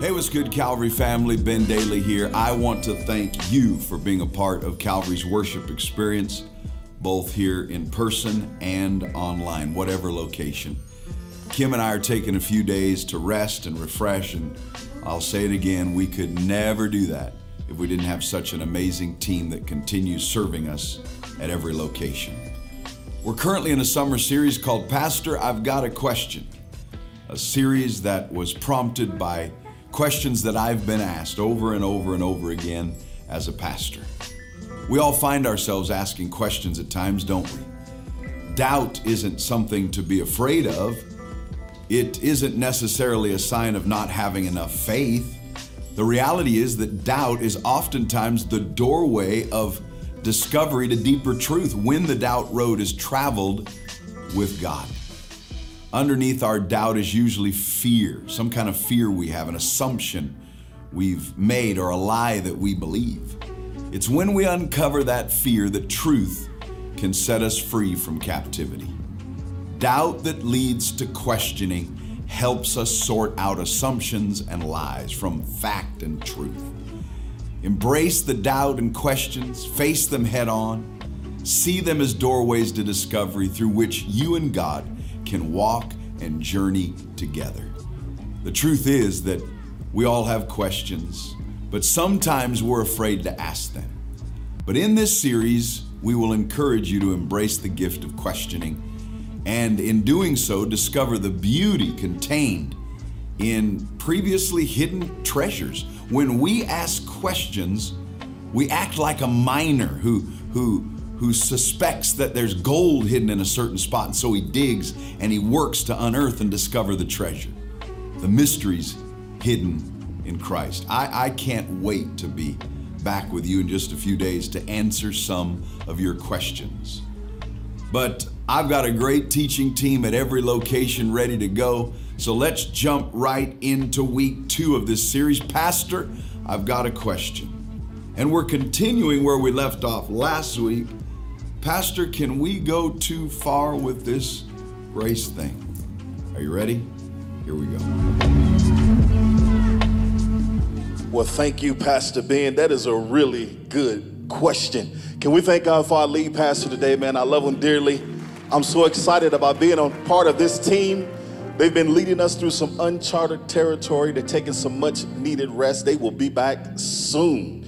Hey, what's good, Calvary family? Ben Dailey here. I want to thank you for being a part of Calvary's worship experience, both here in person and online, whatever location. Kim and I are taking a few days to rest and refresh, and I'll say it again we could never do that if we didn't have such an amazing team that continues serving us at every location. We're currently in a summer series called Pastor, I've Got a Question, a series that was prompted by questions that I've been asked over and over and over again as a pastor. We all find ourselves asking questions at times, don't we? Doubt isn't something to be afraid of. It isn't necessarily a sign of not having enough faith. The reality is that doubt is oftentimes the doorway of discovery to deeper truth when the doubt road is traveled with God. Underneath our doubt is usually fear, some kind of fear we have, an assumption we've made, or a lie that we believe. It's when we uncover that fear that truth can set us free from captivity. Doubt that leads to questioning helps us sort out assumptions and lies from fact and truth. Embrace the doubt and questions, face them head on, see them as doorways to discovery through which you and God can walk and journey together. The truth is that we all have questions, but sometimes we're afraid to ask them. But in this series, we will encourage you to embrace the gift of questioning and in doing so, discover the beauty contained in previously hidden treasures. When we ask questions, we act like a miner who, who, who suspects that there's gold hidden in a certain spot, and so he digs and he works to unearth and discover the treasure, the mysteries hidden in Christ. I, I can't wait to be back with you in just a few days to answer some of your questions. But I've got a great teaching team at every location ready to go. So let's jump right into week two of this series. Pastor, I've got a question. And we're continuing where we left off last week Pastor, can we go too far with this race thing? Are you ready? Here we go. Well, thank you, Pastor Ben. That is a really good question. Can we thank God for our lead pastor today, man? I love him dearly. I'm so excited about being a part of this team. They've been leading us through some uncharted territory. They're taking some much needed rest. They will be back soon.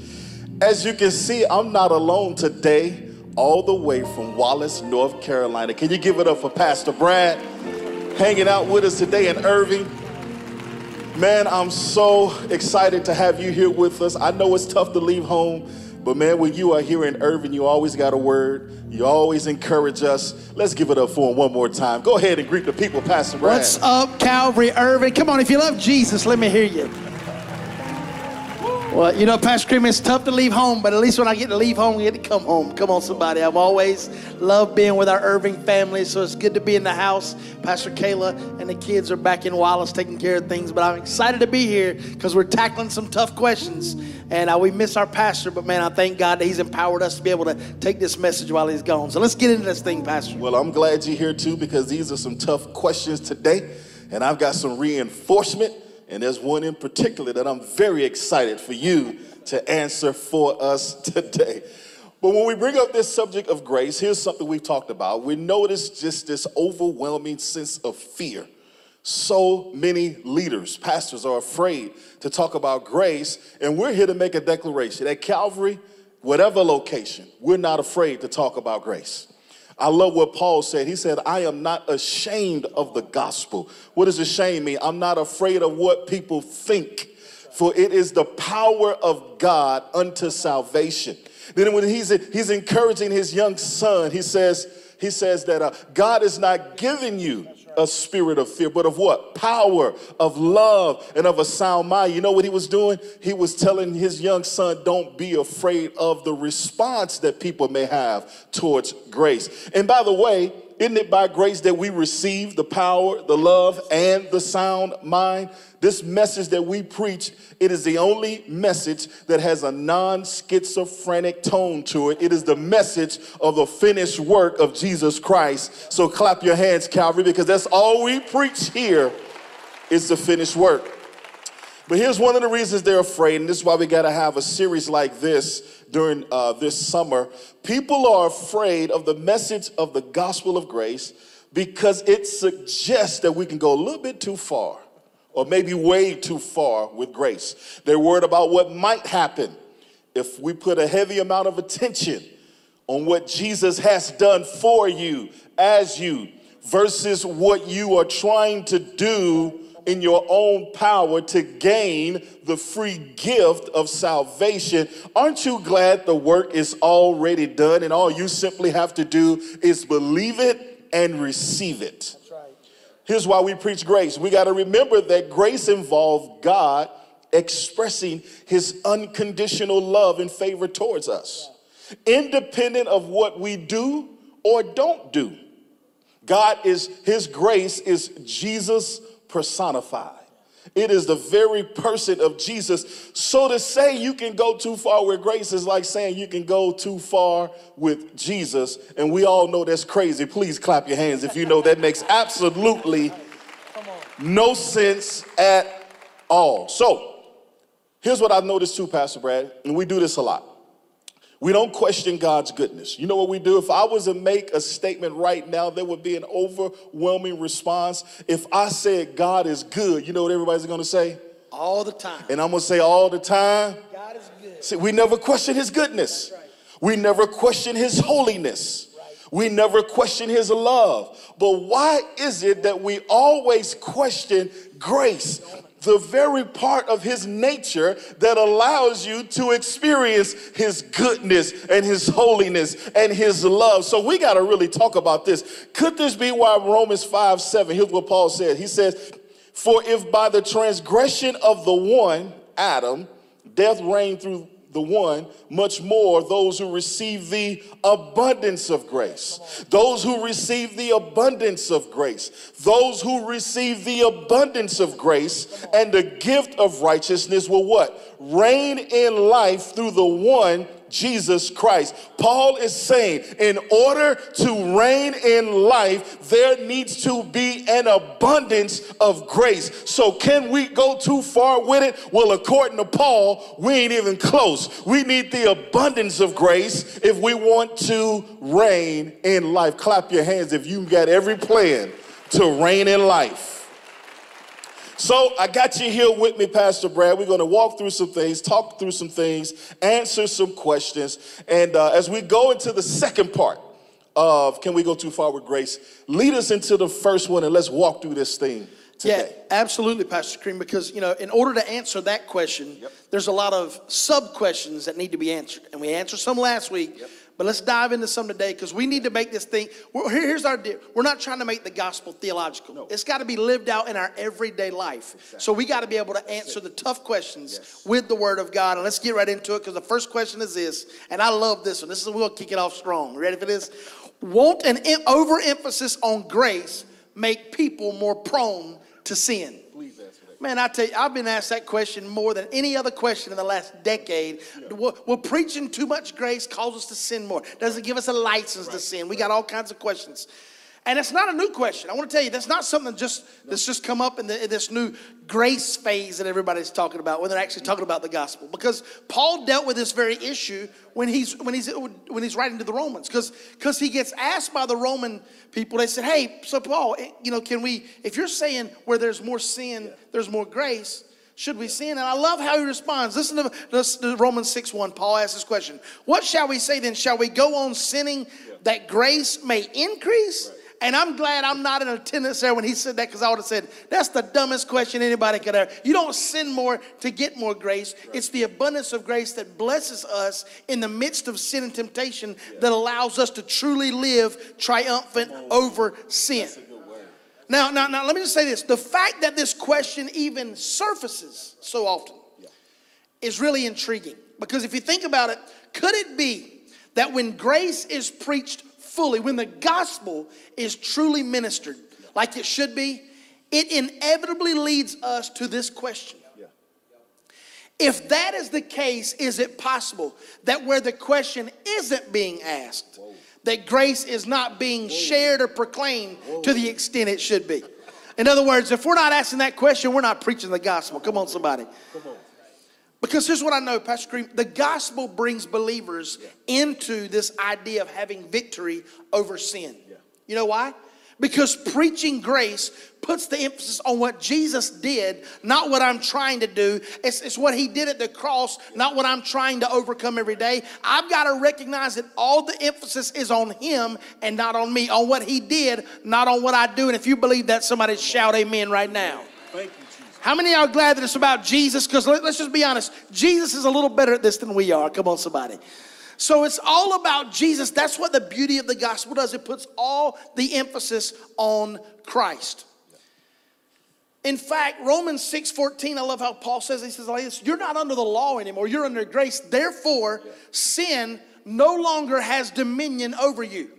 As you can see, I'm not alone today all the way from Wallace, North Carolina. Can you give it up for Pastor Brad hanging out with us today in Irving? Man, I'm so excited to have you here with us. I know it's tough to leave home, but man, when you are here in Irving, you always got a word. You always encourage us. Let's give it up for him one more time. Go ahead and greet the people, Pastor Brad. What's up, Calvary Irving? Come on, if you love Jesus, let me hear you. Well, you know, Pastor Kareem, it's tough to leave home, but at least when I get to leave home, I get to come home. Come on, somebody. I've always loved being with our Irving family, so it's good to be in the house. Pastor Kayla and the kids are back in Wallace taking care of things, but I'm excited to be here because we're tackling some tough questions. And uh, we miss our pastor, but man, I thank God that he's empowered us to be able to take this message while he's gone. So let's get into this thing, Pastor. Well, I'm glad you're here too because these are some tough questions today, and I've got some reinforcement and there's one in particular that I'm very excited for you to answer for us today. But when we bring up this subject of grace, here's something we've talked about. We notice just this overwhelming sense of fear. So many leaders, pastors are afraid to talk about grace, and we're here to make a declaration. At Calvary, whatever location, we're not afraid to talk about grace. I love what Paul said. He said, I am not ashamed of the gospel. What does ashamed mean? I'm not afraid of what people think, for it is the power of God unto salvation. Then when he's, he's encouraging his young son, he says, he says that uh, God is not giving you a spirit of fear, but of what? Power, of love, and of a sound mind. You know what he was doing? He was telling his young son, don't be afraid of the response that people may have towards grace. And by the way, isn't it by grace that we receive the power, the love, and the sound mind? This message that we preach, it is the only message that has a non schizophrenic tone to it. It is the message of the finished work of Jesus Christ. So clap your hands, Calvary, because that's all we preach here is the finished work. But here's one of the reasons they're afraid, and this is why we got to have a series like this during uh, this summer. People are afraid of the message of the gospel of grace because it suggests that we can go a little bit too far, or maybe way too far with grace. They're worried about what might happen if we put a heavy amount of attention on what Jesus has done for you, as you, versus what you are trying to do in your own power to gain the free gift of salvation. Aren't you glad the work is already done and all you simply have to do is believe it and receive it? Here's why we preach grace. We got to remember that grace involved God expressing his unconditional love and favor towards us, independent of what we do or don't do. God is, his grace is Jesus personified. It is the very person of Jesus. So to say you can go too far with grace is like saying you can go too far with Jesus. And we all know that's crazy. Please clap your hands if you know that makes absolutely no sense at all. So here's what I've noticed too, Pastor Brad, and we do this a lot. We don't question God's goodness. You know what we do? If I was to make a statement right now, there would be an overwhelming response. If I said God is good, you know what everybody's gonna say? All the time. And I'm gonna say all the time. God is good. See, we never question his goodness. We never question his holiness. We never question his love. But why is it that we always question grace? The very part of his nature that allows you to experience his goodness and his holiness and his love. So we got to really talk about this. Could this be why Romans 5 7, here's what Paul said. He says, For if by the transgression of the one, Adam, death reigned through the one, much more those who receive the abundance of grace. Those who receive the abundance of grace. Those who receive the abundance of grace and the gift of righteousness will what? Reign in life through the one Jesus Christ. Paul is saying, in order to reign in life, there needs to be an abundance of grace. So, can we go too far with it? Well, according to Paul, we ain't even close. We need the abundance of grace if we want to reign in life. Clap your hands if you got every plan to reign in life. So I got you here with me, Pastor Brad. We're going to walk through some things, talk through some things, answer some questions. And uh, as we go into the second part of Can We Go Too Far with Grace, lead us into the first one and let's walk through this thing today. Yeah, absolutely, Pastor Kareem, because, you know, in order to answer that question, there's a lot of sub questions that need to be answered. And we answered some last week. But let's dive into some today because we need to make this thing. We're, here's our deal. We're not trying to make the gospel theological. No. It's got to be lived out in our everyday life. So we got to be able to answer the tough questions with the Word of God. And let's get right into it because the first question is this, and I love this one. This is we'll kick it off strong. Ready for this? Won't an em- overemphasis on grace make people more prone to sin? Man, I tell you, I've been asked that question more than any other question in the last decade. Will, will preaching too much grace cause us to sin more? Does it give us a license to sin? We got all kinds of questions. And it's not a new question. I want to tell you, that's not something just that's just come up in, the, in this new grace phase that everybody's talking about when they're actually talking about the gospel. Because Paul dealt with this very issue when he's when he's when he's writing to the Romans. Because because he gets asked by the Roman people, they said, "Hey, so Paul, eh, you know, can we? If you're saying where there's more sin, there's more grace." Should we sin? And I love how he responds. Listen to this, to Romans 6 1. Paul asks this question What shall we say then? Shall we go on sinning that grace may increase? And I'm glad I'm not in attendance there when he said that because I would have said, that's the dumbest question anybody could ever. You don't sin more to get more grace. It's the abundance of grace that blesses us in the midst of sin and temptation that allows us to truly live triumphant over sin. Now, now, now, let me just say this. The fact that this question even surfaces so often is really intriguing. Because if you think about it, could it be that when grace is preached fully, when the gospel is truly ministered like it should be, it inevitably leads us to this question. If that is the case, is it possible that where the question isn't being asked, that grace is not being shared or proclaimed to the extent it should be? In other words, if we're not asking that question, we're not preaching the gospel. Come on, somebody. Because here's what I know, Pastor Kareem the gospel brings believers into this idea of having victory over sin. You know why? Because preaching grace puts the emphasis on what Jesus did, not what I'm trying to do. It's, it's what he did at the cross, not what I'm trying to overcome every day. I've got to recognize that all the emphasis is on him and not on me, on what he did, not on what I do. And if you believe that, somebody shout amen right now. How many are glad that it's about Jesus? Because let, us just be honest, Jesus is a little better at this than we are. Come on, somebody. So it's all about Jesus. That's what the beauty of the gospel does. It puts all the emphasis on Christ. In fact, Romans 6:14, I love how Paul says, he says like this, you're not under the law anymore, you're under grace. Therefore, sin no longer has dominion over you.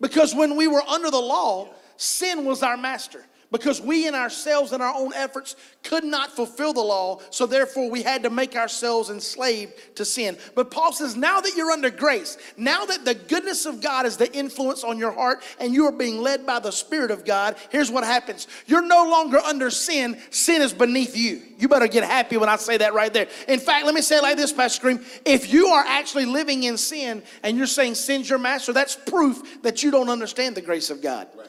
Because when we were under the law, sin was our master because we in ourselves and our own efforts could not fulfill the law, so therefore we had to make ourselves enslaved to sin. But Paul says, now that you're under grace, now that the goodness of God is the influence on your heart and you are being led by the Spirit of God, here's what happens. You're no longer under sin, sin is beneath you. You better get happy when I say that right there. In fact, let me say it like this, Pastor Scream. If you are actually living in sin and you're saying sin's your master, that's proof that you don't understand the grace of God. Right.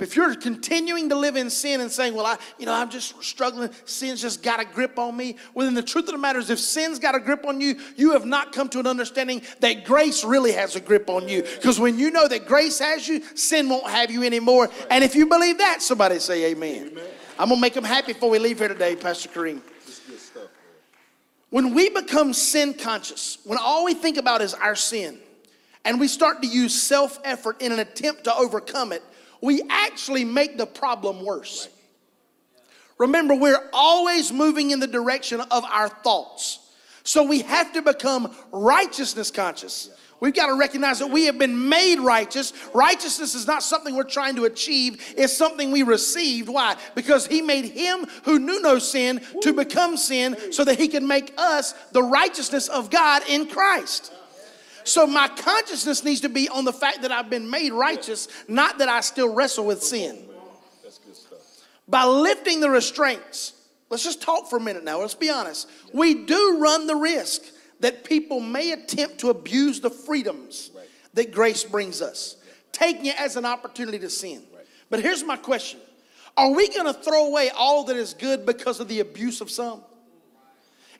If you're continuing to live in sin and saying, well, I, you know, I'm just struggling, sin's just got a grip on me. Well, then the truth of the matter is, if sin's got a grip on you, you have not come to an understanding that grace really has a grip on you. Because when you know that grace has you, sin won't have you anymore. And if you believe that, somebody say amen. amen. I'm going to make them happy before we leave here today, Pastor Kareem. When we become sin conscious, when all we think about is our sin, and we start to use self effort in an attempt to overcome it, we actually make the problem worse. Remember, we're always moving in the direction of our thoughts. So we have to become righteousness conscious. We've got to recognize that we have been made righteous. Righteousness is not something we're trying to achieve, it's something we received. Why? Because He made Him who knew no sin to become sin so that He can make us the righteousness of God in Christ. So my consciousness needs to be on the fact that I've been made righteous, not that I still wrestle with sin. By lifting the restraints, let's just talk for a minute now. Let's be honest. We do run the risk that people may attempt to abuse the freedoms that grace brings us, taking it as an opportunity to sin. But here's my question Are we going to throw away all that is good because of the abuse of some?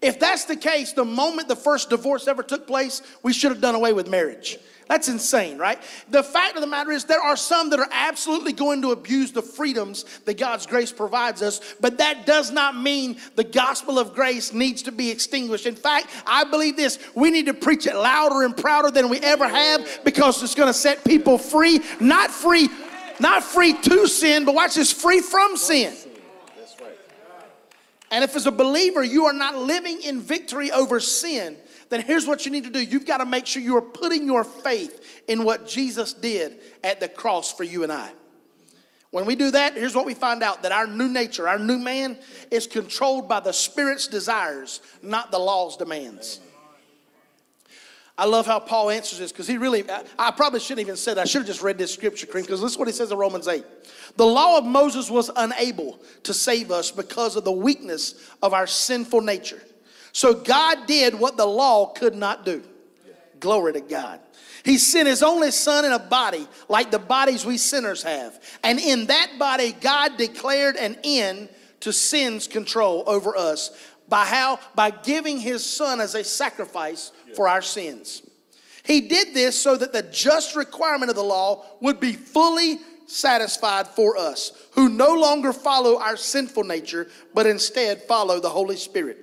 If that's the case, the moment the first divorce ever took place, we should have done away with marriage. That's insane, right? The fact of the matter is, there are some that are absolutely going to abuse the freedoms that God's grace provides us, but that does not mean the gospel of grace needs to be extinguished. In fact, I believe this we need to preach it louder and prouder than we ever have because it's going to set people free, not free, not free to sin, but watch this free from sin. And if as a believer you are not living in victory over sin, then here's what you need to do. You've got to make sure you are putting your faith in what Jesus did at the cross for you and I. When we do that, here's what we find out that our new nature, our new man, is controlled by the Spirit's desires, not the law's demands. I love how Paul answers this because he really, I, I, probably shouldn't even said, that. I should have just read this scripture, because this is what he says in Romans 8. The law of Moses was unable to save us because of the weakness of our sinful nature. So God did what the law could not do. Glory to God. He sent his only son in a body like the bodies we sinners have. And in that body, God declared an end to sin's control over us by how? By giving his son as a sacrifice for our sins. He did this so that the just requirement of the law would be fully satisfied for us, who no longer follow our sinful nature, but instead follow the Holy Spirit.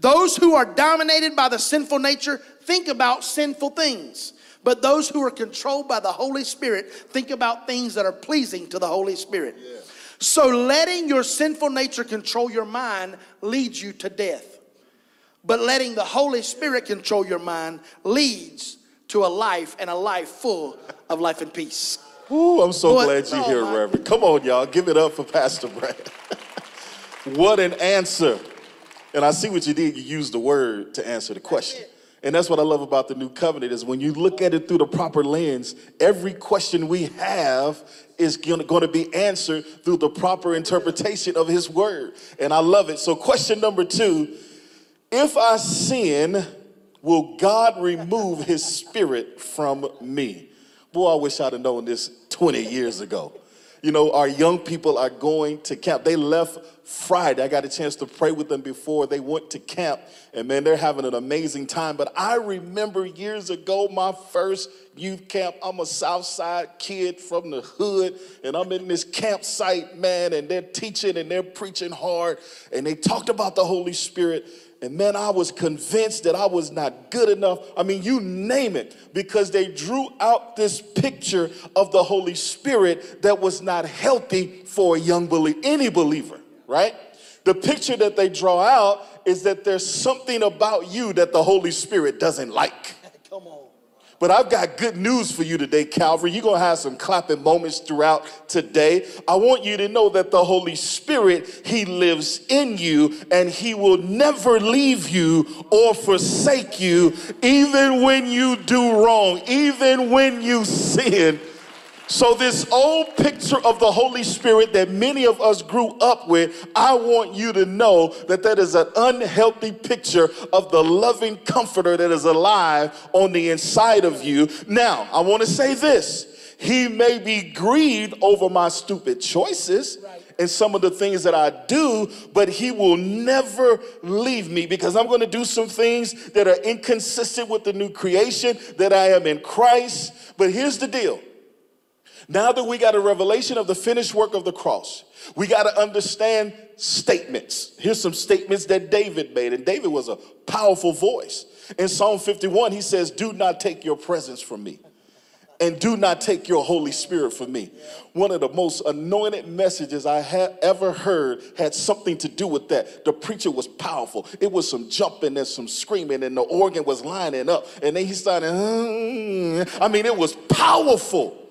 Those who are dominated by the sinful nature think about sinful things. But those who are controlled by the Holy Spirit think about things that are pleasing to the Holy Spirit. Yeah. So letting your sinful nature control your mind leads you to death. But letting the Holy Spirit control your mind leads to a life and a life full of life and peace. Ooh, I'm so glad you're oh here, my. Reverend. Come on, y'all. Give it up for Pastor Brad. what an answer. And I see what you did. You used the word to answer the question. And that's what I love about the new covenant is when you look at it through the proper lens, every question we have is going to be answered through the proper interpretation of his word. And I love it. So question number 2, if I sin, will God remove his spirit from me? Boy, I wish I'd have known this 20 years ago. You know, our young people are going to camp. They left Friday. I got a chance to pray with them before they went to camp. And man, they're having an amazing time. But I remember years ago, my first youth camp. I'm a Southside kid from the hood, and I'm in this campsite, man, and they're teaching and they're preaching hard. And they talked about the Holy Spirit. And man, I was convinced that I was not good enough. I mean, you name it, because they drew out this picture of the Holy Spirit that was not healthy for a young believer, any believer, right? The picture that they draw out is that there's something about you that the Holy Spirit doesn't like. Come on. But I've got good news for you today, Calvary. You're going to have some clapping moments throughout today. I want you to know that the Holy Spirit, He lives in you and He will never leave you or forsake you, even when you do wrong, even when you sin. So, this old picture of the Holy Spirit that many of us grew up with, I want you to know that that is an unhealthy picture of the loving comforter that is alive on the inside of you. Now, I want to say this He may be grieved over my stupid choices. And some of the things that I do, but he will never leave me because I'm going to do some things that are inconsistent with the new creation that I am in Christ. But here's the deal now that we got a revelation of the finished work of the cross, we got to understand statements. Here's some statements that David made, and David was a powerful voice. In Psalm 51, he says, Do not take your presence from me, and do not take your Holy Spirit from me. One of the most anointed messages I had ever heard had something to do with that. The preacher was powerful. It was some jumping and some screaming, and the organ was lining up, and then he started, mm. I mean, it was powerful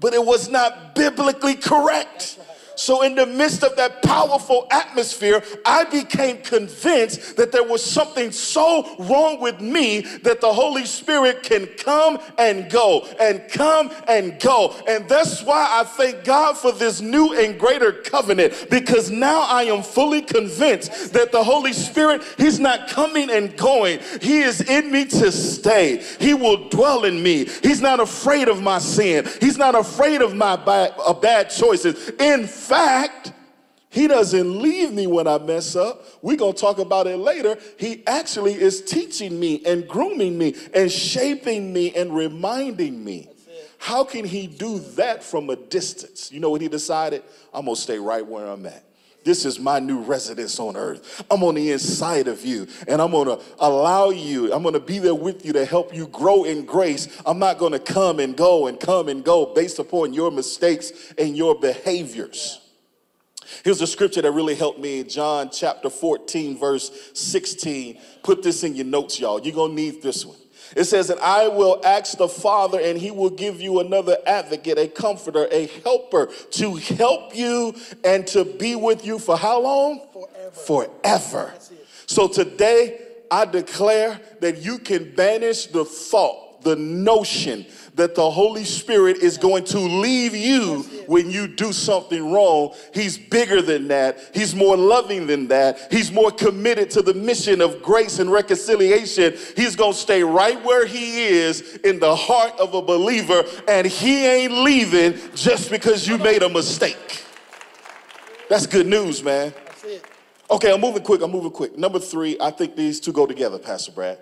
but it was not biblically correct. So, in the midst of that powerful atmosphere, I became convinced that there was something so wrong with me that the Holy Spirit can come and go and come and go. And that's why I thank God for this new and greater covenant because now I am fully convinced that the Holy Spirit, He's not coming and going. He is in me to stay. He will dwell in me. He's not afraid of my sin, He's not afraid of my bad, uh, bad choices. In fact, he doesn't leave me when I mess up. We're going to talk about it later. He actually is teaching me and grooming me and shaping me and reminding me. How can he do that from a distance? You know what he decided? I'm going to stay right where I'm at. This is my new residence on earth. I'm on the inside of you, and I'm gonna allow you, I'm gonna be there with you to help you grow in grace. I'm not gonna come and go and come and go based upon your mistakes and your behaviors. Here's a scripture that really helped me John chapter 14, verse 16. Put this in your notes, y'all. You're going to need this one. It says that I will ask the Father, and he will give you another advocate, a comforter, a helper to help you and to be with you for how long? Forever. Forever. So today, I declare that you can banish the thought, the notion, that the Holy Spirit is going to leave you when you do something wrong. He's bigger than that. He's more loving than that. He's more committed to the mission of grace and reconciliation. He's going to stay right where he is in the heart of a believer, and he ain't leaving just because you made a mistake. That's good news, man. Okay, I'm moving quick. I'm moving quick. Number three, I think these two go together, Pastor Brad.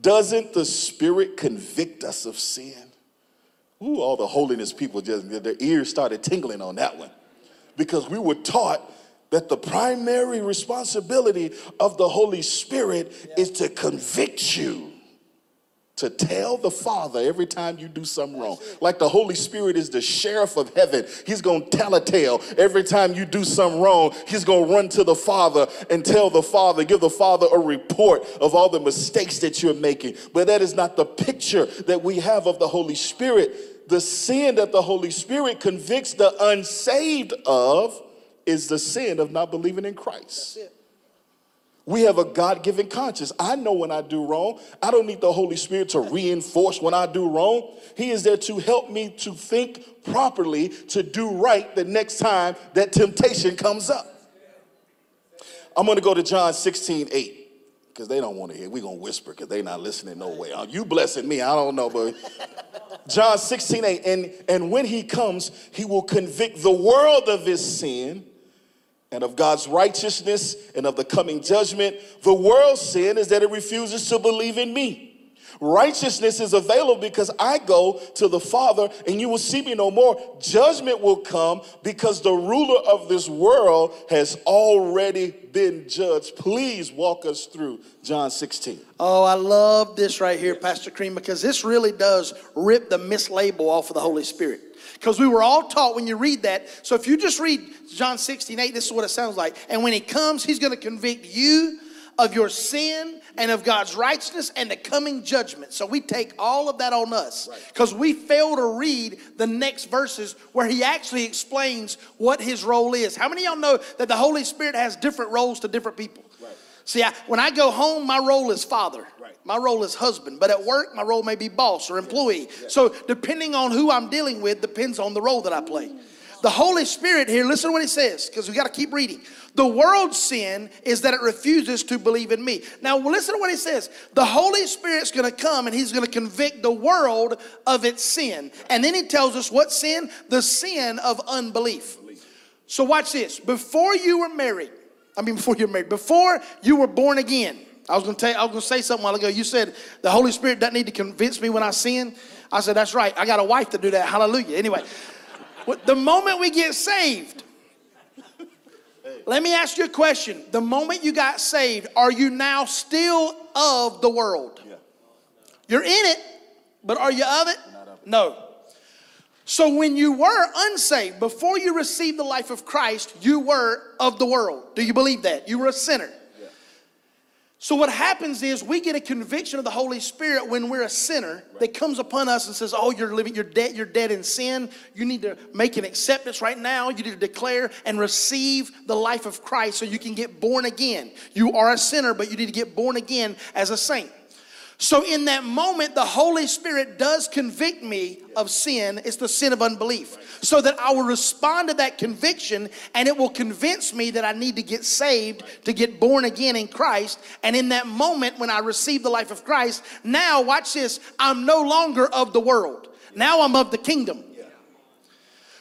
Doesn't the Spirit convict us of sin? Ooh, all the holiness people just, their ears started tingling on that one. Because we were taught that the primary responsibility of the Holy Spirit yeah. is to convict you to tell the Father every time you do something wrong. Like the Holy Spirit is the sheriff of heaven. He's going to tell a tale. Every time you do something wrong, he's going to run to the Father and tell the Father, give the Father a report of all the mistakes that you're making. But that is not the picture that we have of the Holy Spirit. The sin that the Holy Spirit convicts the unsaved of is the sin of not believing in Christ. We have a God given conscience. I know when I do wrong. I don't need the Holy Spirit to reinforce when I do wrong. He is there to help me to think properly, to do right the next time that temptation comes up. I'm going to go to John 16, 8 because they don't want to hear. We're going to whisper because they're not listening no way. You blessing me. I don't know, but John 16, 8. And, and when he comes, he will convict the world of his sin and of God's righteousness and of the coming judgment. The world's sin is that it refuses to believe in me. Righteousness is available because I go to the Father and you will see me no more. Judgment will come because the ruler of this world has already been judged. Please walk us through John 16. Oh, I love this right here, Pastor Kareem, because this really does rip the mislabel off of the Holy Spirit. Because we were all taught when you read that. So if you just read John 16, 8, this is what it sounds like. And when he comes, he's going to convict you of your sin and of God's righteousness and the coming judgment. So we take all of that on us because right. we fail to read the next verses where he actually explains what his role is. How many y'all know that the Holy Spirit has different roles to different people? See, I, when I go home, my role is father. Right. My role is husband, but at work, my role may be boss or employee. Yeah. Yeah. So, depending on who I'm dealing with, depends on the role that I play. The Holy Spirit here, listen to what he says, because we got to keep reading. The world's sin is that it refuses to believe in me. Now, listen to what he says. The Holy Spirit's going to come and he's going to convict the world of its sin. And then he tells us what sin? The sin of unbelief. So, watch this. Before you were married, I mean, before you're married, before you were born again, I was going to tell you, I was going to say something a while ago. You said the Holy Spirit doesn't need to convince me when I sin. I said, that's right. I got a wife to do that. Hallelujah. Anyway, the moment we get saved, let me ask you a question. The moment you got saved, are you now still of the world? Yeah. You're in it, but are you of it? Of it. No. So when you were unsaved, before you received the life of Christ, you were of the world. Do you believe that? You were a sinner. So what happens is we get a conviction of the Holy Spirit when we're a sinner that comes upon us and says, "Oh, you're living, you're dead, you're dead in sin. You need to make an acceptance right now. You need to declare and receive the life of Christ so you can get born again. You are a sinner, but you need to get born again as a saint." So, in that moment, the Holy Spirit does convict me of sin. It's the sin of unbelief. So that I will respond to that conviction and it will convince me that I need to get saved, to get born again in Christ. And in that moment, when I receive the life of Christ, now, watch this, I'm no longer of the world. Now I'm of the kingdom.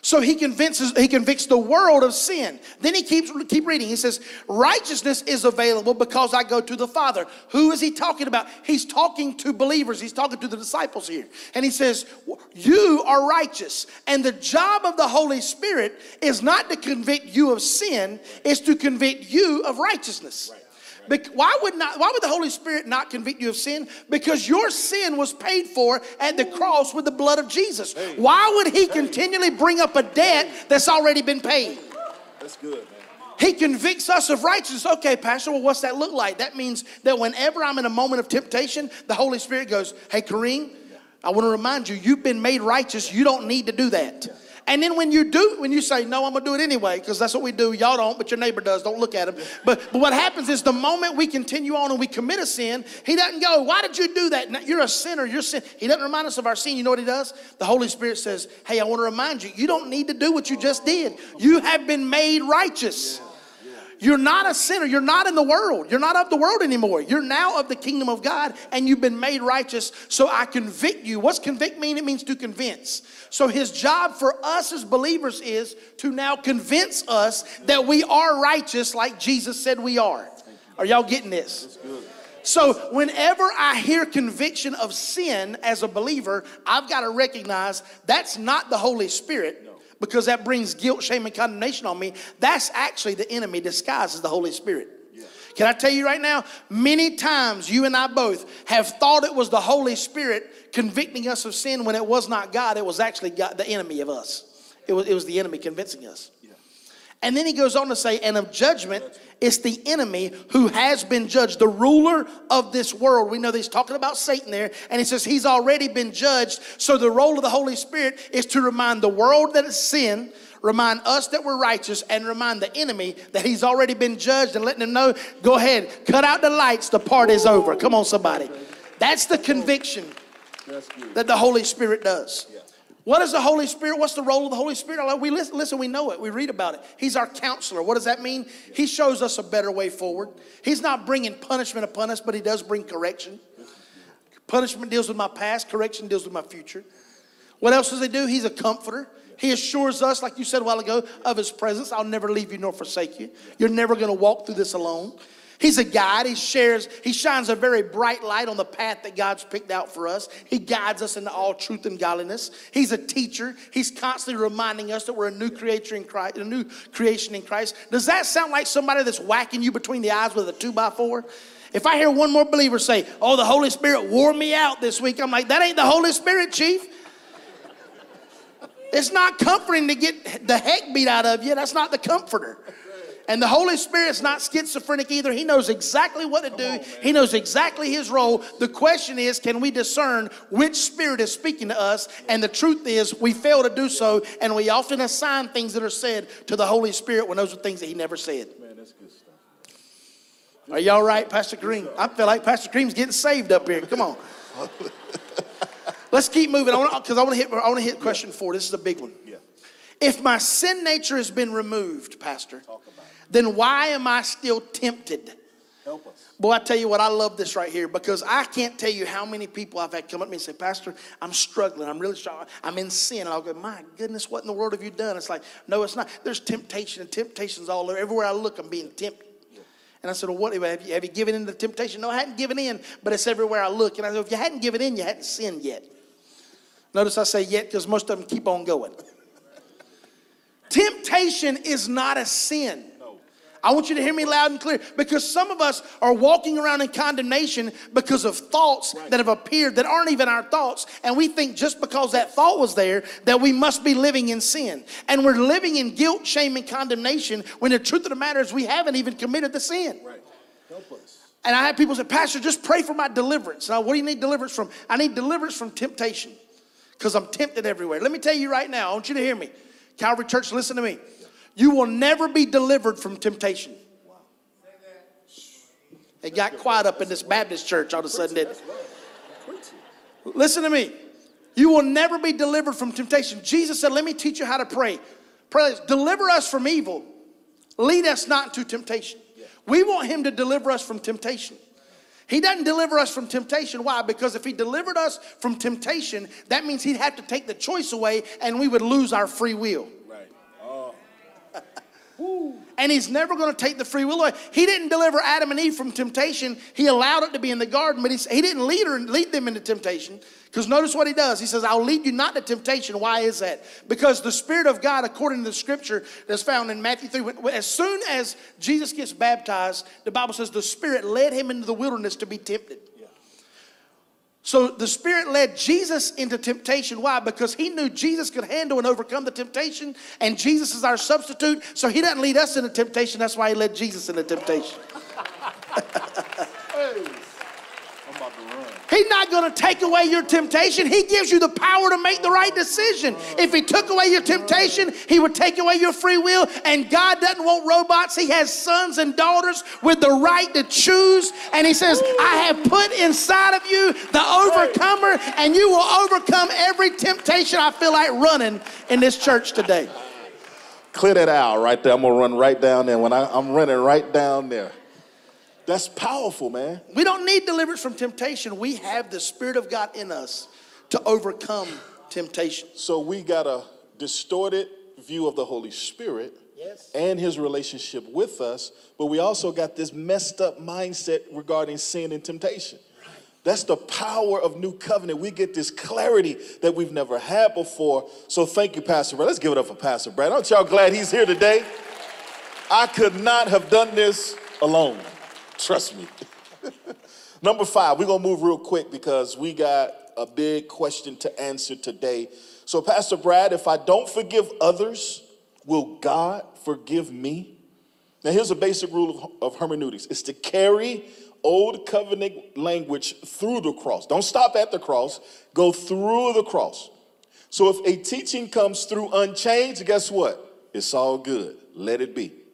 So he convinces, he convicts the world of sin. Then he keeps keep reading. He says, righteousness is available because I go to the Father. Who is he talking about? He's talking to believers. He's talking to the disciples here. And he says, You are righteous. And the job of the Holy Spirit is not to convict you of sin, it's to convict you of righteousness. Right. Why would, not, why would the Holy Spirit not convict you of sin? Because your sin was paid for at the cross with the blood of Jesus. Hey. Why would He continually bring up a debt that's already been paid? That's good, man. He convicts us of righteousness. Okay, Pastor, well, what's that look like? That means that whenever I'm in a moment of temptation, the Holy Spirit goes, Hey, Kareem, I want to remind you, you've been made righteous. You don't need to do that. And then when you do, when you say, no, I'm gonna do it anyway, because that's what we do. Y'all don't, but your neighbor does. Don't look at him. But, but what happens is the moment we continue on and we commit a sin, he doesn't go, why did you do that? You're a sinner. You're sin. He doesn't remind us of our sin. You know what he does? The Holy Spirit says, hey, I want to remind you, you don't need to do what you just did. You have been made righteous. You're not a sinner. You're not in the world. You're not of the world anymore. You're now of the kingdom of God and you've been made righteous. So I convict you. What's convict mean? It means to convince. So his job for us as believers is to now convince us that we are righteous like Jesus said we are. Are y'all getting this? So, whenever I hear conviction of sin as a believer, I've got to recognize that's not the Holy Spirit because that brings guilt, shame, and condemnation on me. That's actually the enemy disguised as the Holy Spirit. Can I tell you right now? Many times you and I both have thought it was the Holy Spirit convicting us of sin when it was not God, it was actually God, the enemy of us. It was, it was the enemy convincing us. And then he goes on to say, and of judgment, it's the enemy who has been judged, the ruler of this world. We know that he's talking about Satan there, and he says he's already been judged. So the role of the Holy Spirit is to remind the world that it's sin, remind us that we're righteous, and remind the enemy that he's already been judged and letting him know, go ahead, cut out the lights, the party's over. Come on, somebody. That's the conviction that the Holy Spirit does. What is the Holy Spirit? What's the role of the Holy Spirit? We listen, listen, we know it. We read about it. He's our counselor. What does that mean? He shows us a better way forward. He's not bringing punishment upon us, but he does bring correction. Punishment deals with my past, correction deals with my future. What else does he do? He's a comforter. He assures us, like you said a while ago, of his presence. I'll never leave you nor forsake you. You're never going to walk through this alone. He's a guide. He shares, he shines a very bright light on the path that God's picked out for us. He guides us into all truth and godliness. He's a teacher. He's constantly reminding us that we're a new creature in Christ, a new creation in Christ. Does that sound like somebody that's whacking you between the eyes with a two by four? If I hear one more believer say, Oh, the Holy Spirit wore me out this week, I'm like, That ain't the Holy Spirit, Chief. It's not comforting to get the heck beat out of you. That's not the comforter. And the Holy Spirit's not schizophrenic either. He knows exactly what to do, on, He knows exactly His role. The question is can we discern which Spirit is speaking to us? And the truth is, we fail to do so, and we often assign things that are said to the Holy Spirit when those are things that He never said. Man, that's good stuff. Are y'all right, Pastor Green? I feel like Pastor Green's getting saved up here. Come on. Let's keep moving because I want to hit. I want to hit question four. This is a big one. Yeah. If my sin nature has been removed, Pastor, then why am I still tempted? Help us. Boy, I tell you what, I love this right here because I can't tell you how many people I've had come up to me and say, Pastor, I'm struggling. I'm really struggling. I'm in sin. And I'll go, My goodness, what in the world have you done? It's like, No, it's not. There's temptation and temptations all over. Everywhere I look, I'm being tempted. And I said, Well, what have you, have you given in to temptation? No, I hadn't given in, but it's everywhere I look. And I said, If you hadn't given in, you hadn't sinned yet. Notice I say yet because most of them keep on going. Temptation is not a sin. I want you to hear me loud and clear because some of us are walking around in condemnation because of thoughts right. that have appeared that aren't even our thoughts. And we think just because that thought was there that we must be living in sin. And we're living in guilt, shame, and condemnation when the truth of the matter is we haven't even committed the sin. Right. Help us. And I have people say, Pastor, just pray for my deliverance. Now, what do you need deliverance from? I need deliverance from temptation because I'm tempted everywhere. Let me tell you right now, I want you to hear me. Calvary Church, listen to me. You will never be delivered from temptation. It got quiet up in this Baptist church all of a sudden, did Listen to me. You will never be delivered from temptation. Jesus said, Let me teach you how to pray. Pray, deliver us from evil. Lead us not into temptation. We want him to deliver us from temptation. He doesn't deliver us from temptation. Why? Because if he delivered us from temptation, that means he'd have to take the choice away and we would lose our free will. Oh. And he's never going to take the free will away. He didn't deliver Adam and Eve from temptation. He allowed it to be in the garden, but he, he didn't lead, her, lead them into temptation. Because notice what he does. He says, I'll lead you not to temptation. Why is that? Because the Spirit of God, according to the scripture that's found in Matthew 3, as soon as Jesus gets baptized, the Bible says the Spirit led him into the wilderness to be tempted. So the Spirit led Jesus into temptation. Why? Because he knew Jesus could handle and overcome the temptation, and Jesus is our substitute. So he doesn't lead us into temptation. That's why he led Jesus into temptation. He's not going to take away your temptation. He gives you the power to make the right decision. If He took away your temptation, He would take away your free will. And God doesn't want robots, He has sons and daughters with the right to choose. And He says, I have put inside of you the overcomer, and you will overcome every temptation I feel like running in this church today. Clear that out right there. I'm going to run right down there. When I, I'm running right down there. That's powerful, man. We don't need deliverance from temptation. We have the Spirit of God in us to overcome temptation. So we got a distorted view of the Holy Spirit yes. and his relationship with us, but we also got this messed up mindset regarding sin and temptation. That's the power of new covenant. We get this clarity that we've never had before. So thank you, Pastor Brad. Let's give it up for Pastor Brad. Aren't y'all glad he's here today? I could not have done this alone. Trust me. Number five, we're going to move real quick because we got a big question to answer today. So, Pastor Brad, if I don't forgive others, will God forgive me? Now, here's a basic rule of, of hermeneutics it's to carry old covenant language through the cross. Don't stop at the cross, go through the cross. So, if a teaching comes through unchanged, guess what? It's all good. Let it be.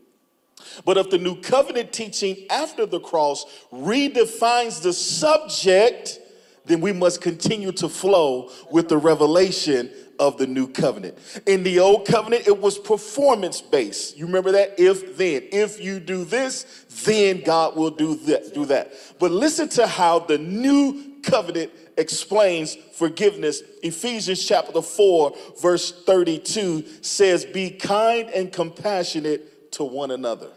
But if the new covenant teaching after the cross redefines the subject, then we must continue to flow with the revelation of the new covenant. In the old covenant, it was performance based. You remember that? If then. If you do this, then God will do that. Do that. But listen to how the new covenant explains forgiveness. Ephesians chapter 4, verse 32 says, Be kind and compassionate to one another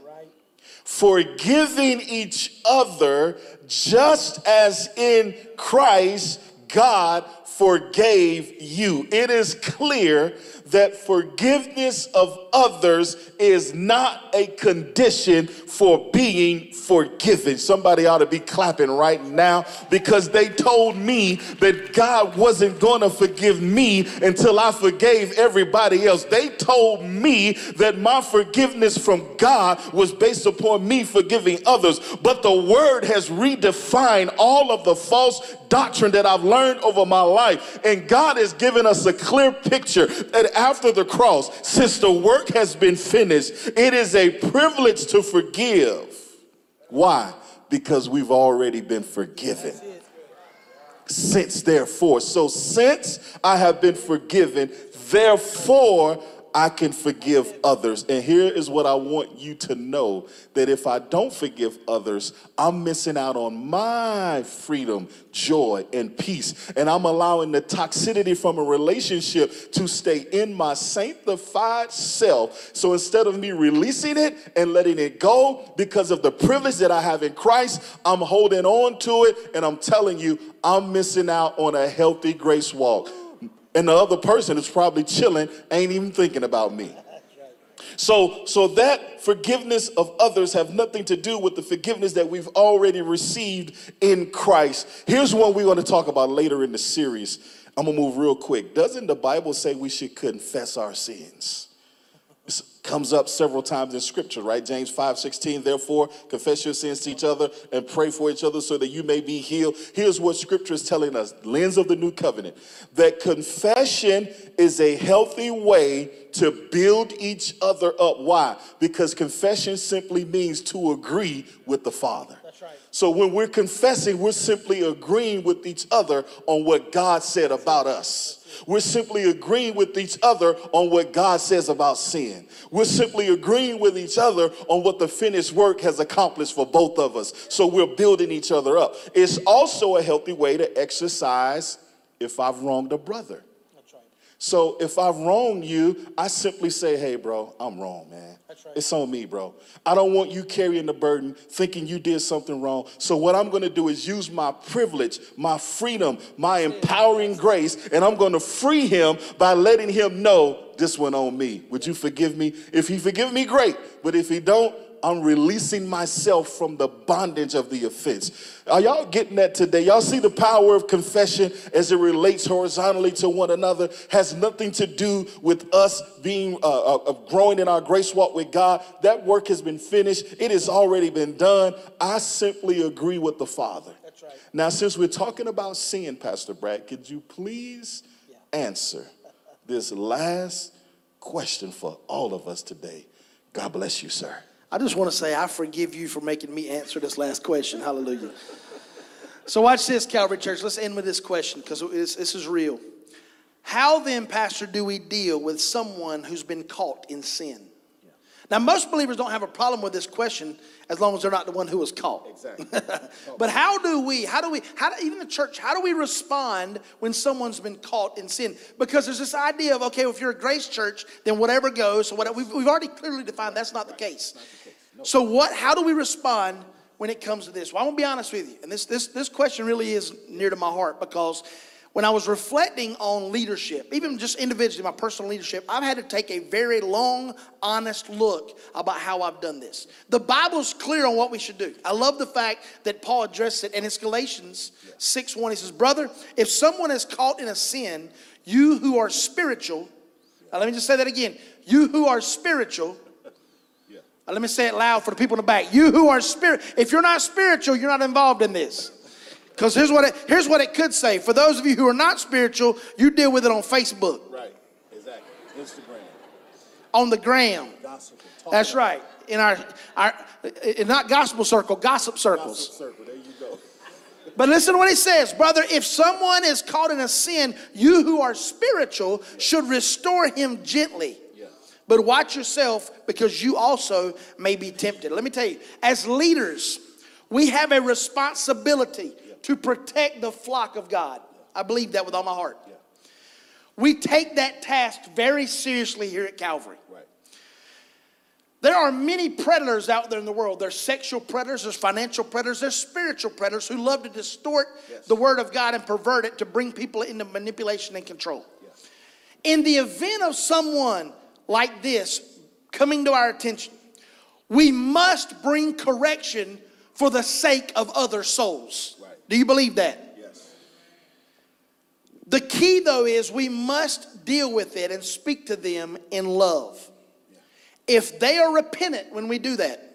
forgiving each other just as in Christ God forgave you. It is clear that forgiveness of others is not a condition for being forgiven. Somebody ought to be clapping right now because they told me that God wasn't going to forgive me until I forgave everybody else. They told me that my forgiveness from God was based upon me forgiving others. But the word has redefined all of the false doctrine that I've learned over my life. And God has given us a clear picture that after the cross, since the work has been finished, it is a privilege to forgive. Why? Because we've already been forgiven. Since, therefore, so since I have been forgiven, therefore I can forgive others. And here is what I want you to know that if I don't forgive others, I'm missing out on my freedom, joy, and peace. And I'm allowing the toxicity from a relationship to stay in my sanctified self. So instead of me releasing it and letting it go because of the privilege that I have in Christ, I'm holding on to it and I'm telling you, I'm missing out on a healthy grace walk and the other person is probably chilling, ain't even thinking about me. So, so that forgiveness of others have nothing to do with the forgiveness that we've already received in Christ. Here's one we're going to talk about later in the series. I'm gonna move real quick. Doesn't the Bible say we should confess our sins? Comes up several times in scripture, right? James 5 16, therefore, confess your sins to each other and pray for each other so that you may be healed. Here's what scripture is telling us lens of the new covenant that confession is a healthy way to build each other up. Why? Because confession simply means to agree with the Father. Right. So when we're confessing, we're simply agreeing with each other on what God said about us. We're simply agreeing with each other on what God says about sin. We're simply agreeing with each other on what the finished work has accomplished for both of us. So we're building each other up. It's also a healthy way to exercise if I've wronged a brother. So if I wrong you, I simply say, hey, bro, I'm wrong, man. Right. It's on me, bro. I don't want you carrying the burden thinking you did something wrong. So what I'm going to do is use my privilege, my freedom, my empowering grace, and I'm going to free him by letting him know this one on me. Would you forgive me? If he forgive me, great. But if he don't, I'm releasing myself from the bondage of the offense. Are y'all getting that today? Y'all see the power of confession as it relates horizontally to one another has nothing to do with us being uh, uh, growing in our grace walk with God. That work has been finished. It has already been done. I simply agree with the Father. That's right. Now, since we're talking about sin, Pastor Brad, could you please yeah. answer this last question for all of us today? God bless you, sir. I just want to say, I forgive you for making me answer this last question. Hallelujah. So, watch this, Calvary Church. Let's end with this question because this is real. How then, Pastor, do we deal with someone who's been caught in sin? Now, most believers don't have a problem with this question as long as they're not the one who was caught. Exactly. but how do we, how do we, how do, even the church, how do we respond when someone's been caught in sin? Because there's this idea of, okay, well, if you're a grace church, then whatever goes. So whatever, we've, we've already clearly defined that's not the case. So what, how do we respond when it comes to this? Well, I'm gonna be honest with you. And this, this, this question really is near to my heart because when I was reflecting on leadership, even just individually, my personal leadership, I've had to take a very long, honest look about how I've done this. The Bible's clear on what we should do. I love the fact that Paul addressed it, and it's Galatians 6 1. He says, Brother, if someone is caught in a sin, you who are spiritual, now let me just say that again. You who are spiritual, let me say it loud for the people in the back. You who are spirit, if you're not spiritual, you're not involved in this. Because here's what it here's what it could say. For those of you who are not spiritual, you deal with it on Facebook. Right. Exactly. Instagram. on the gram. That's right. In our, our in not gospel circle, gossip circles. Gossip circle, there you go. But listen to what he says, brother. If someone is caught in a sin, you who are spiritual should restore him gently. But watch yourself because you also may be tempted. Let me tell you, as leaders, we have a responsibility to protect the flock of God. I believe that with all my heart. We take that task very seriously here at Calvary. Right. There are many predators out there in the world. There's sexual predators, there's financial predators, there's spiritual predators who love to distort Yes. the word of God and pervert it to bring people into manipulation and control. In the event of someone like this coming to our attention, we must bring correction for the sake of other souls. Right. Do you believe that? Yes. The key, though, is we must deal with it and speak to them in love. If they are repentant when we do that,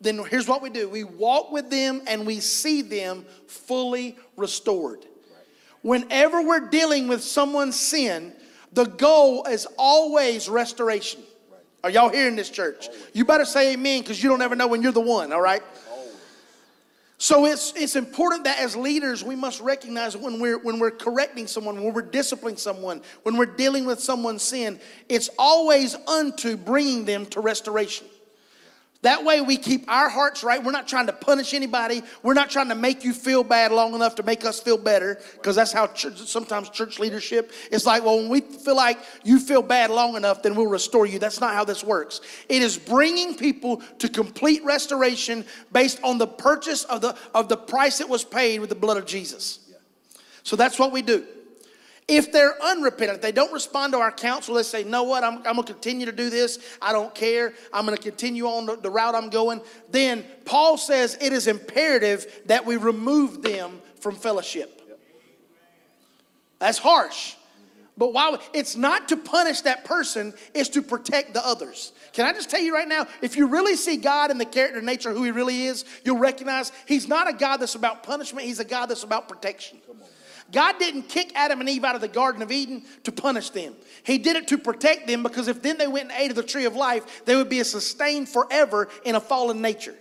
then here's what we do we walk with them and we see them fully restored. Whenever we're dealing with someone's sin, the goal is always restoration. Are y'all hearing this, church? You better say amen because you don't ever know when you're the one, all right? So it's it's important that as leaders we must recognize when we're when we're correcting someone, when we're disciplining someone, when we're dealing with someone's sin, it's always unto bringing them to restoration. That way we keep our hearts right. We're not trying to punish anybody. We're not trying to make you feel bad long enough to make us feel better because that's how church, sometimes church leadership is like, well, when we feel like you feel bad long enough, then we'll restore you. That's not how this works. It is bringing people to complete restoration based on the purchase of the, of the price that was paid with the blood of Jesus. So that's what we do. If they're unrepentant, they don't respond to our counsel, they say, know what, I'm, I'm going to continue to do this. I don't care. I'm going to continue on the, the route I'm going. Then Paul says it is imperative that we remove them from fellowship. That's harsh. But why? It's not to punish that person, it's to protect the others. Can I just tell you right now, if you really see God in the character and nature of who He really is, you'll recognize He's not a God that's about punishment, He's a God that's about protection. God didn't kick Adam and Eve out of the Garden of Eden to punish them. He did it to protect them because if then they went and ate of the tree of life, they would be sustained forever in a fallen nature.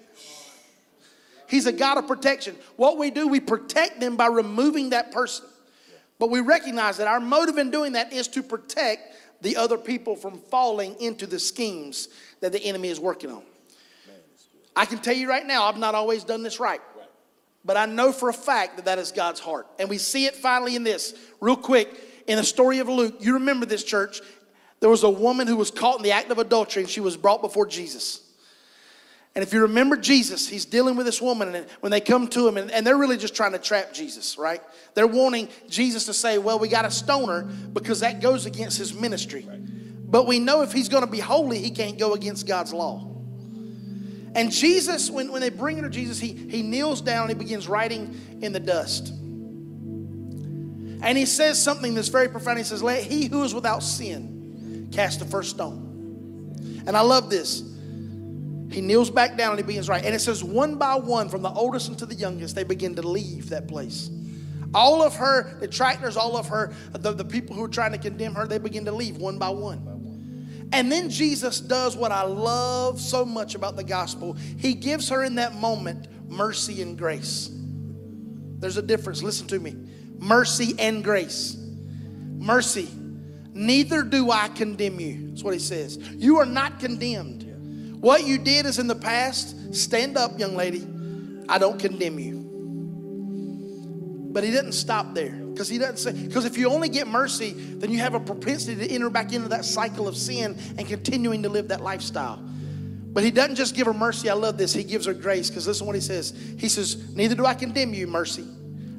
He's a God of protection. What we do, we protect them by removing that person. But we recognize that our motive in doing that is to protect the other people from falling into the schemes that the enemy is working on. I can tell you right now, I've not always done this right. But I know for a fact that that is God's heart. And we see it finally in this. Real quick, in the story of Luke, you remember this church. There was a woman who was caught in the act of adultery and she was brought before Jesus. And if you remember Jesus, he's dealing with this woman, and when they come to him, and, and they're really just trying to trap Jesus, right? They're wanting Jesus to say, Well, we got to stone her because that goes against his ministry. But we know if he's going to be holy, he can't go against God's law. And Jesus, when, when they bring her to Jesus, he, he kneels down and he begins writing in the dust. And he says something that's very profound. He says, Let he who is without sin cast the first stone. And I love this. He kneels back down and he begins writing. And it says, one by one, from the oldest unto the youngest, they begin to leave that place. All of her detractors, all of her, the, the people who are trying to condemn her, they begin to leave one by one. And then Jesus does what I love so much about the gospel. He gives her in that moment mercy and grace. There's a difference. Listen to me mercy and grace. Mercy. Neither do I condemn you. That's what he says. You are not condemned. What you did is in the past. Stand up, young lady. I don't condemn you. But he didn't stop there because he doesn't say, because if you only get mercy, then you have a propensity to enter back into that cycle of sin and continuing to live that lifestyle. But he doesn't just give her mercy. I love this. He gives her grace because listen what he says. He says, Neither do I condemn you, mercy.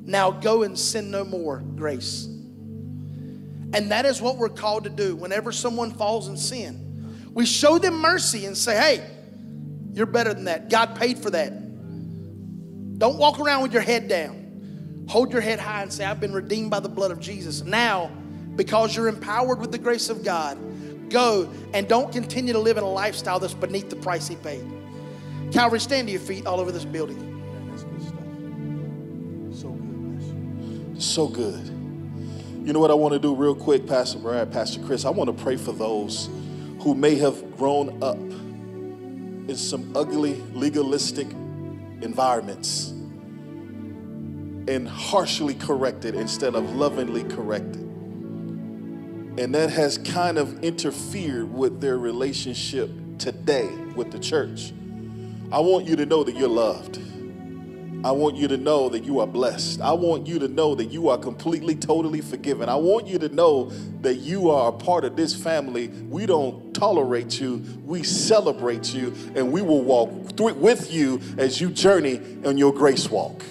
Now go and sin no more, grace. And that is what we're called to do whenever someone falls in sin. We show them mercy and say, Hey, you're better than that. God paid for that. Don't walk around with your head down. Hold your head high and say, I've been redeemed by the blood of Jesus. Now, because you're empowered with the grace of God, go and don't continue to live in a lifestyle that's beneath the price He paid. Calvary, stand to your feet all over this building. So good, So good. You know what I want to do real quick, Pastor Brad, Pastor Chris? I want to pray for those who may have grown up in some ugly, legalistic environments and harshly corrected instead of lovingly corrected. And that has kind of interfered with their relationship today with the church. I want you to know that you're loved. I want you to know that you are blessed. I want you to know that you are completely, totally forgiven. I want you to know that you are a part of this family. We don't tolerate you, we celebrate you, and we will walk with you as you journey on your grace walk.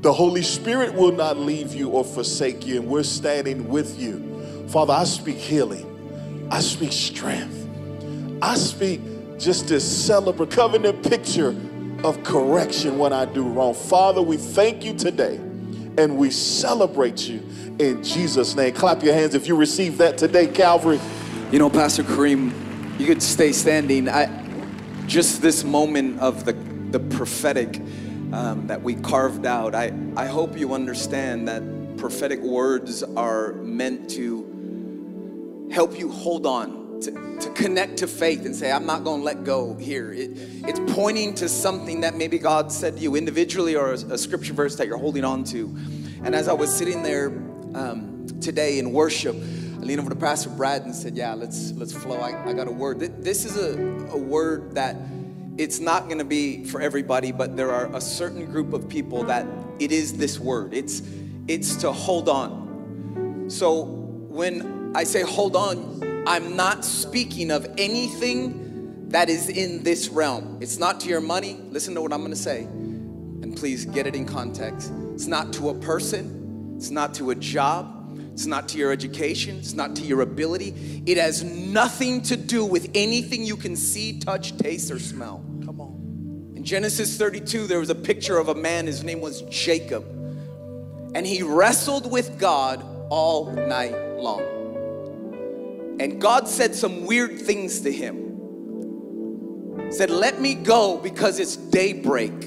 The Holy Spirit will not leave you or forsake you, and we're standing with you. Father, I speak healing, I speak strength, I speak just this celebrate covenant picture of correction when I do wrong. Father, we thank you today and we celebrate you in Jesus' name. Clap your hands if you receive that today, Calvary. You know, Pastor Kareem, you could stay standing. I just this moment of the the prophetic um, that we carved out. I I hope you understand that prophetic words are meant to help you hold on to, to connect to faith and say, I'm not going to let go here. It, it's pointing to something that maybe God said to you individually or a, a, scripture verse that you're holding on to. And as I was sitting there um, today in worship, I leaned over to Pastor Brad and said, Yeah, let's, let's flow. I, I got a word. This is a, a word that it's not going to be for everybody, but there are a certain group of people that it is this word. It's, it's to hold on. So when I say hold on, I'm not speaking of anything that is in this realm. It's not to your money. Listen to what I'm going to say. And please get it in context. It's not to a person, it's not to a job, it's not to your education, it's not to your ability. It has nothing to do with anything you can see, touch, taste, or smell. In Genesis 32, there was a picture of a man, his name was Jacob. And he wrestled with God all night long. And God said some weird things to him. said, Let me go because it's daybreak.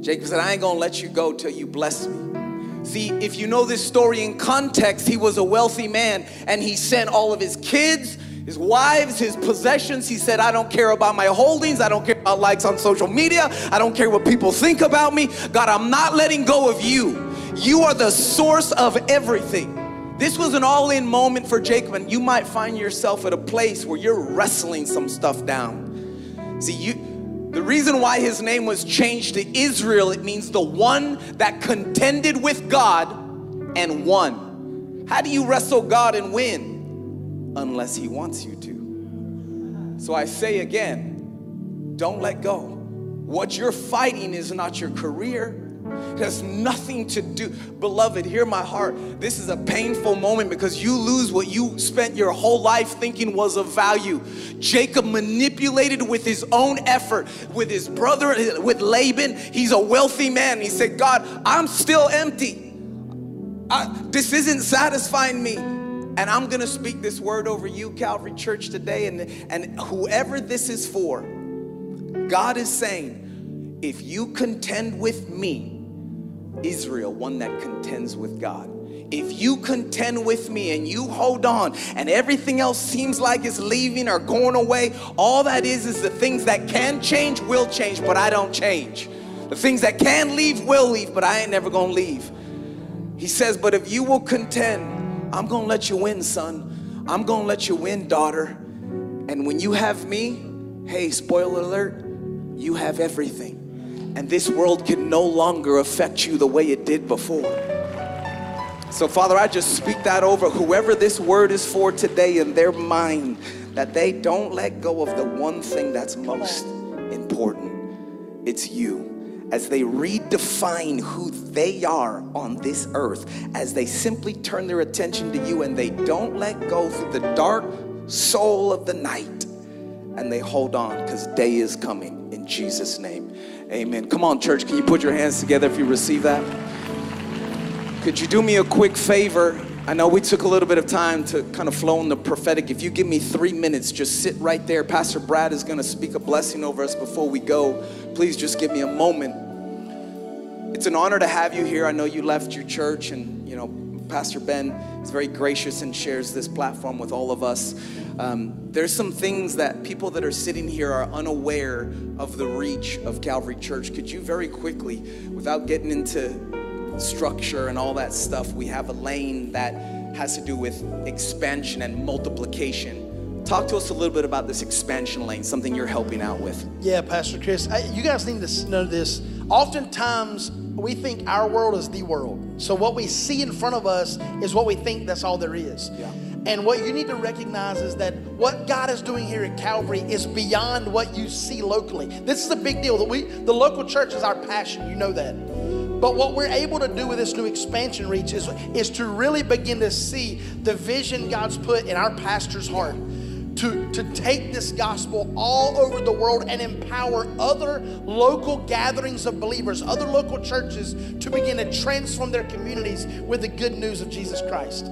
Jacob said, I ain't gonna let you go till you bless me. See, if you know this story in context, he was a wealthy man and he sent all of his kids, his wives, his possessions. He said, I don't care about my holdings. I don't care about likes on social media. I don't care what people think about me. God, I'm not letting go of you. You are the source of everything. This was an all in moment for Jacob, and you might find yourself at a place where you're wrestling some stuff down. See, you, the reason why his name was changed to Israel, it means the one that contended with God and won. How do you wrestle God and win? Unless he wants you to. So I say again, don't let go. What you're fighting is not your career, it has nothing to do. Beloved, hear my heart. This is a painful moment because you lose what you spent your whole life thinking was of value. Jacob manipulated with his own effort, with his brother, with Laban. He's a wealthy man. He said, God, I'm still empty. I, this isn't satisfying me. And I'm going to speak this word over you, Calvary Church, today. And, and whoever this is for, God is saying, if you contend with me, Israel, one that contends with God. If you contend with me and you hold on and everything else seems like it's leaving or going away, all that is is the things that can change will change, but I don't change. The things that can leave will leave, but I ain't never gonna leave. He says, But if you will contend, I'm gonna let you win, son. I'm gonna let you win, daughter. And when you have me, hey, spoiler alert, you have everything and this world can no longer affect you the way it did before. So, Father, I just speak that over whoever this word is for today in their mind that they don't let go of the one thing that's most important it's you. As they redefine who they are on this earth, as they simply turn their attention to you and they don't let go through the dark soul of the night and they hold on because day is coming in Jesus' name. Amen. Come on, church. Can you put your hands together if you receive that? Could you do me a quick favor? I know we took a little bit of time to kind of flow in the prophetic. If you give me three minutes, just sit right there. Pastor Brad is going to speak a blessing over us before we go. Please just give me a moment. It's an honor to have you here. I know you left your church and, you know, Pastor Ben is very gracious and shares this platform with all of us. Um, there's some things that people that are sitting here are unaware of the reach of Calvary Church. Could you very quickly, without getting into structure and all that stuff, we have a lane that has to do with expansion and multiplication. Talk to us a little bit about this expansion lane, something you're helping out with. Yeah, Pastor Chris, I, you guys need to know this. Oftentimes, we think our world is the world. So what we see in front of us is what we think that's all there is. Yeah. And what you need to recognize is that what God is doing here at Calvary is beyond what you see locally. This is a big deal. That we, the local church, is our passion. You know that. But what we're able to do with this new expansion reach is, is to really begin to see the vision God's put in our pastor's heart to, to take this gospel all over the world and empower other local gatherings of believers, other local churches to begin to transform their communities with the good news of Jesus Christ.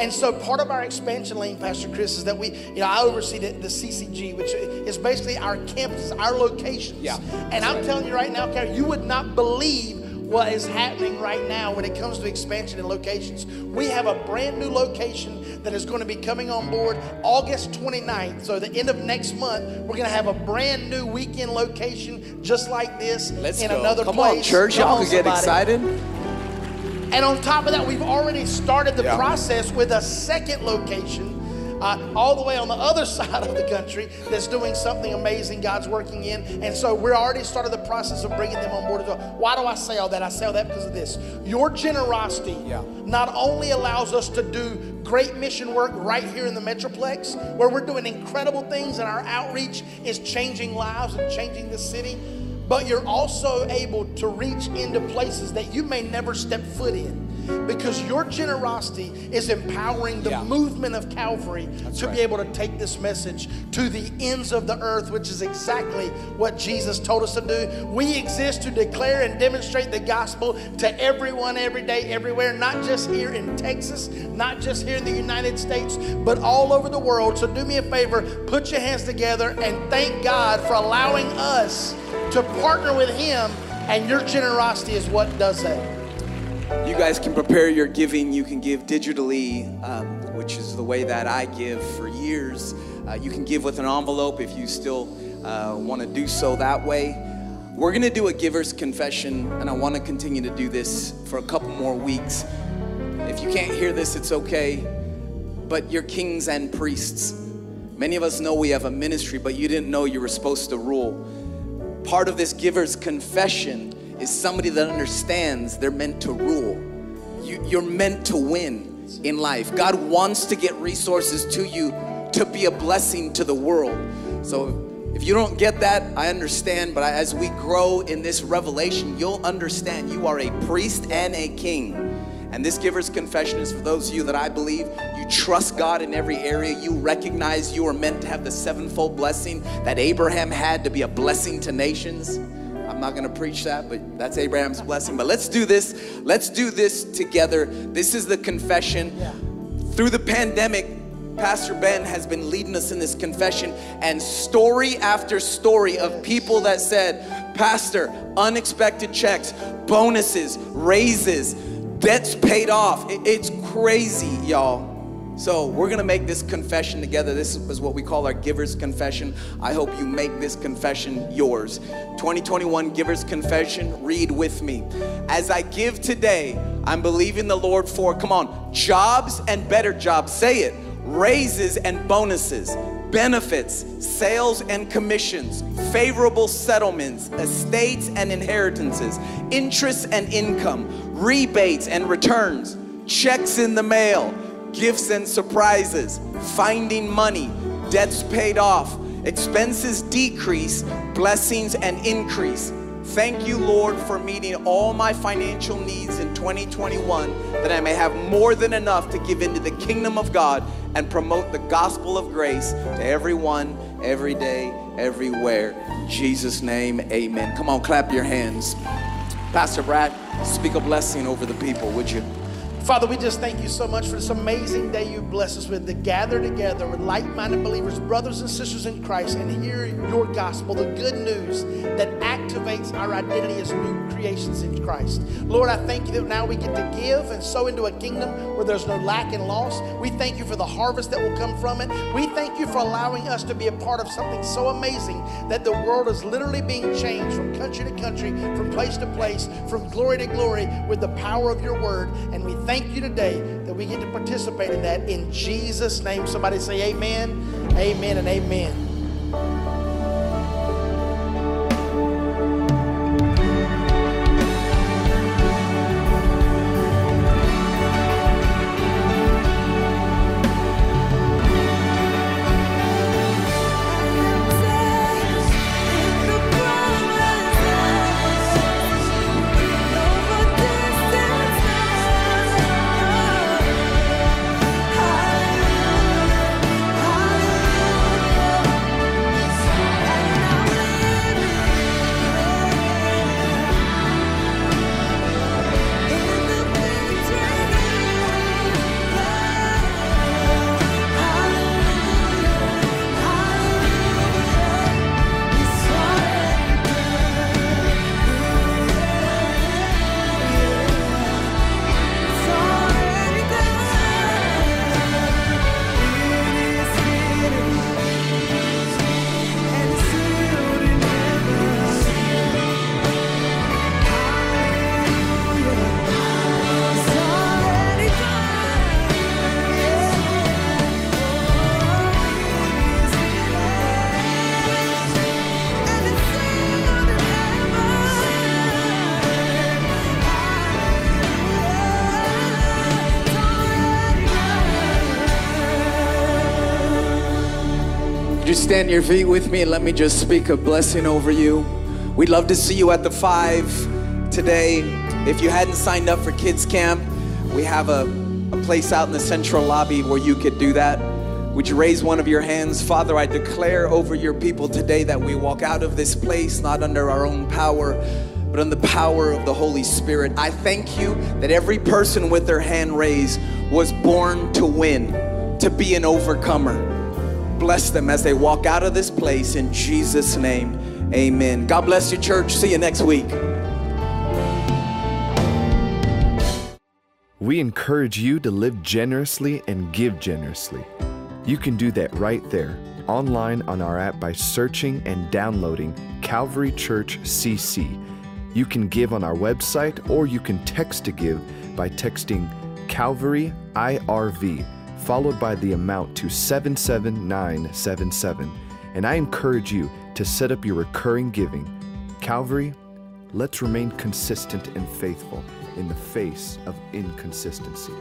And so part of our expansion lane, Pastor Chris, is that we, you know, I oversee the, the CCG, which is basically our campuses, our locations. Yeah. And I'm telling you right now, Kareem, you would not believe what is happening right now when it comes to expansion and locations. We have a brand new location that is going to be coming on board August 29th. So the end of next month, we're going to have a brand new weekend location just like this Let's in go. another Come place. on, church. Come Y'all can get excited. And on top of that, we've already started the Yeah. process with a second location. Uh, all the way on the other side of the country that's doing something amazing God's working in. And so we're already started the process of bringing them on board. Why do I say all that? I say all that because of this. Your generosity Yeah. not only allows us to do great mission work right here in the Metroplex, where we're doing incredible things and our outreach is changing lives and changing the city, but you're also able to reach into places that you may never step foot in because your generosity is empowering the Yeah. movement of Calvary to right. be able to take this message to the ends of the earth, which is exactly what Jesus told us to do. We exist to declare and demonstrate the gospel to everyone, every day, everywhere, not just here in Texas, not just here in the United States, but all over the world. So do me a favor, put your hands together and thank God for allowing us to partner with Him, and your generosity is what does that. You guys can prepare your giving. You can give digitally, um, which is the way that I give for years. Uh, you can give with an envelope if you still uh, want to do so that way. We're going to do a giver's confession, and I want to continue to do this for a couple more weeks. If you can't hear this, it's okay. But you're kings and priests. Many of us know we have a ministry, but you didn't know you were supposed to rule. Part of this giver's confession is somebody that understands they're meant to rule. You, you're meant to win in life. God wants to get resources to you to be a blessing to the world. So if you don't get that, I understand, but as we grow in this revelation, you'll understand you are a priest and a king. And this giver's confession is for those of you that I believe you trust God in every area. You recognize you are meant to have the sevenfold blessing that Abraham had to be a blessing to nations. I'm not going to preach that, but that's Abraham's blessing. But let's do this. Let's do this together. This is the confession. Through the pandemic, Pastor Ben has been leading us in this confession, and story after story of people that said, Pastor, unexpected checks, bonuses, raises, debts paid off. It's crazy, y'all. So, we're gonna make this confession together. This is what we call our giver's confession. I hope you make this confession yours. 2021 giver's confession, read with me. As I give today, I'm believing the Lord for, come on, jobs and better jobs. Say it raises and bonuses, benefits, sales and commissions, favorable settlements, estates and inheritances, interest and income, rebates and returns, checks in the mail, gifts and surprises, finding money, debts paid off, expenses decrease, blessings and increase. Thank you, Lord, for meeting all my financial needs in 2021, that I may have more than enough to give into the kingdom of God and promote the gospel of grace to everyone, every day, everywhere. In Jesus' name, amen. Come on, clap your hands. Pastor Brad, speak a blessing over the people, would you? Father, we just thank you so much for this amazing day you bless us with to gather together with like minded believers, brothers and sisters in Christ, and hear your gospel, the good news that activates our identity as new creations in Christ. Lord, I thank you that now we get to give and sow into a kingdom where there's no lack and loss. We thank you for the harvest that will come from it. We thank you for allowing us to be a part of something so amazing that the world is literally being changed from country to country, from place to place, from glory to glory with the power of your word. And we thank you today that we get to participate in that in Jesus' name. Somebody say amen, amen, and amen. Stand your feet with me and let me just speak a blessing over you? We'd love to see you at the five today. If you hadn't signed up for kids camp, we have a, a place out in the central lobby where you could do that. Would you raise one of your hands? Father, I declare over your people today that we walk out of this place not under our own power, but on the power of the Holy Spirit. I thank you that every person with their hand raised was born to win, to be an overcomer. Bless them as they walk out of this place in Jesus' name. Amen. God bless you, church. See you next week. We encourage you to live generously and give generously. You can do that right there, online on our app by searching and downloading Calvary Church CC. You can give on our website or you can text to give by texting Calvary IRV followed by the amount to 77977. And I encourage you to set up your recurring giving. Calvary, let's remain consistent and faithful in the face of inconsistency.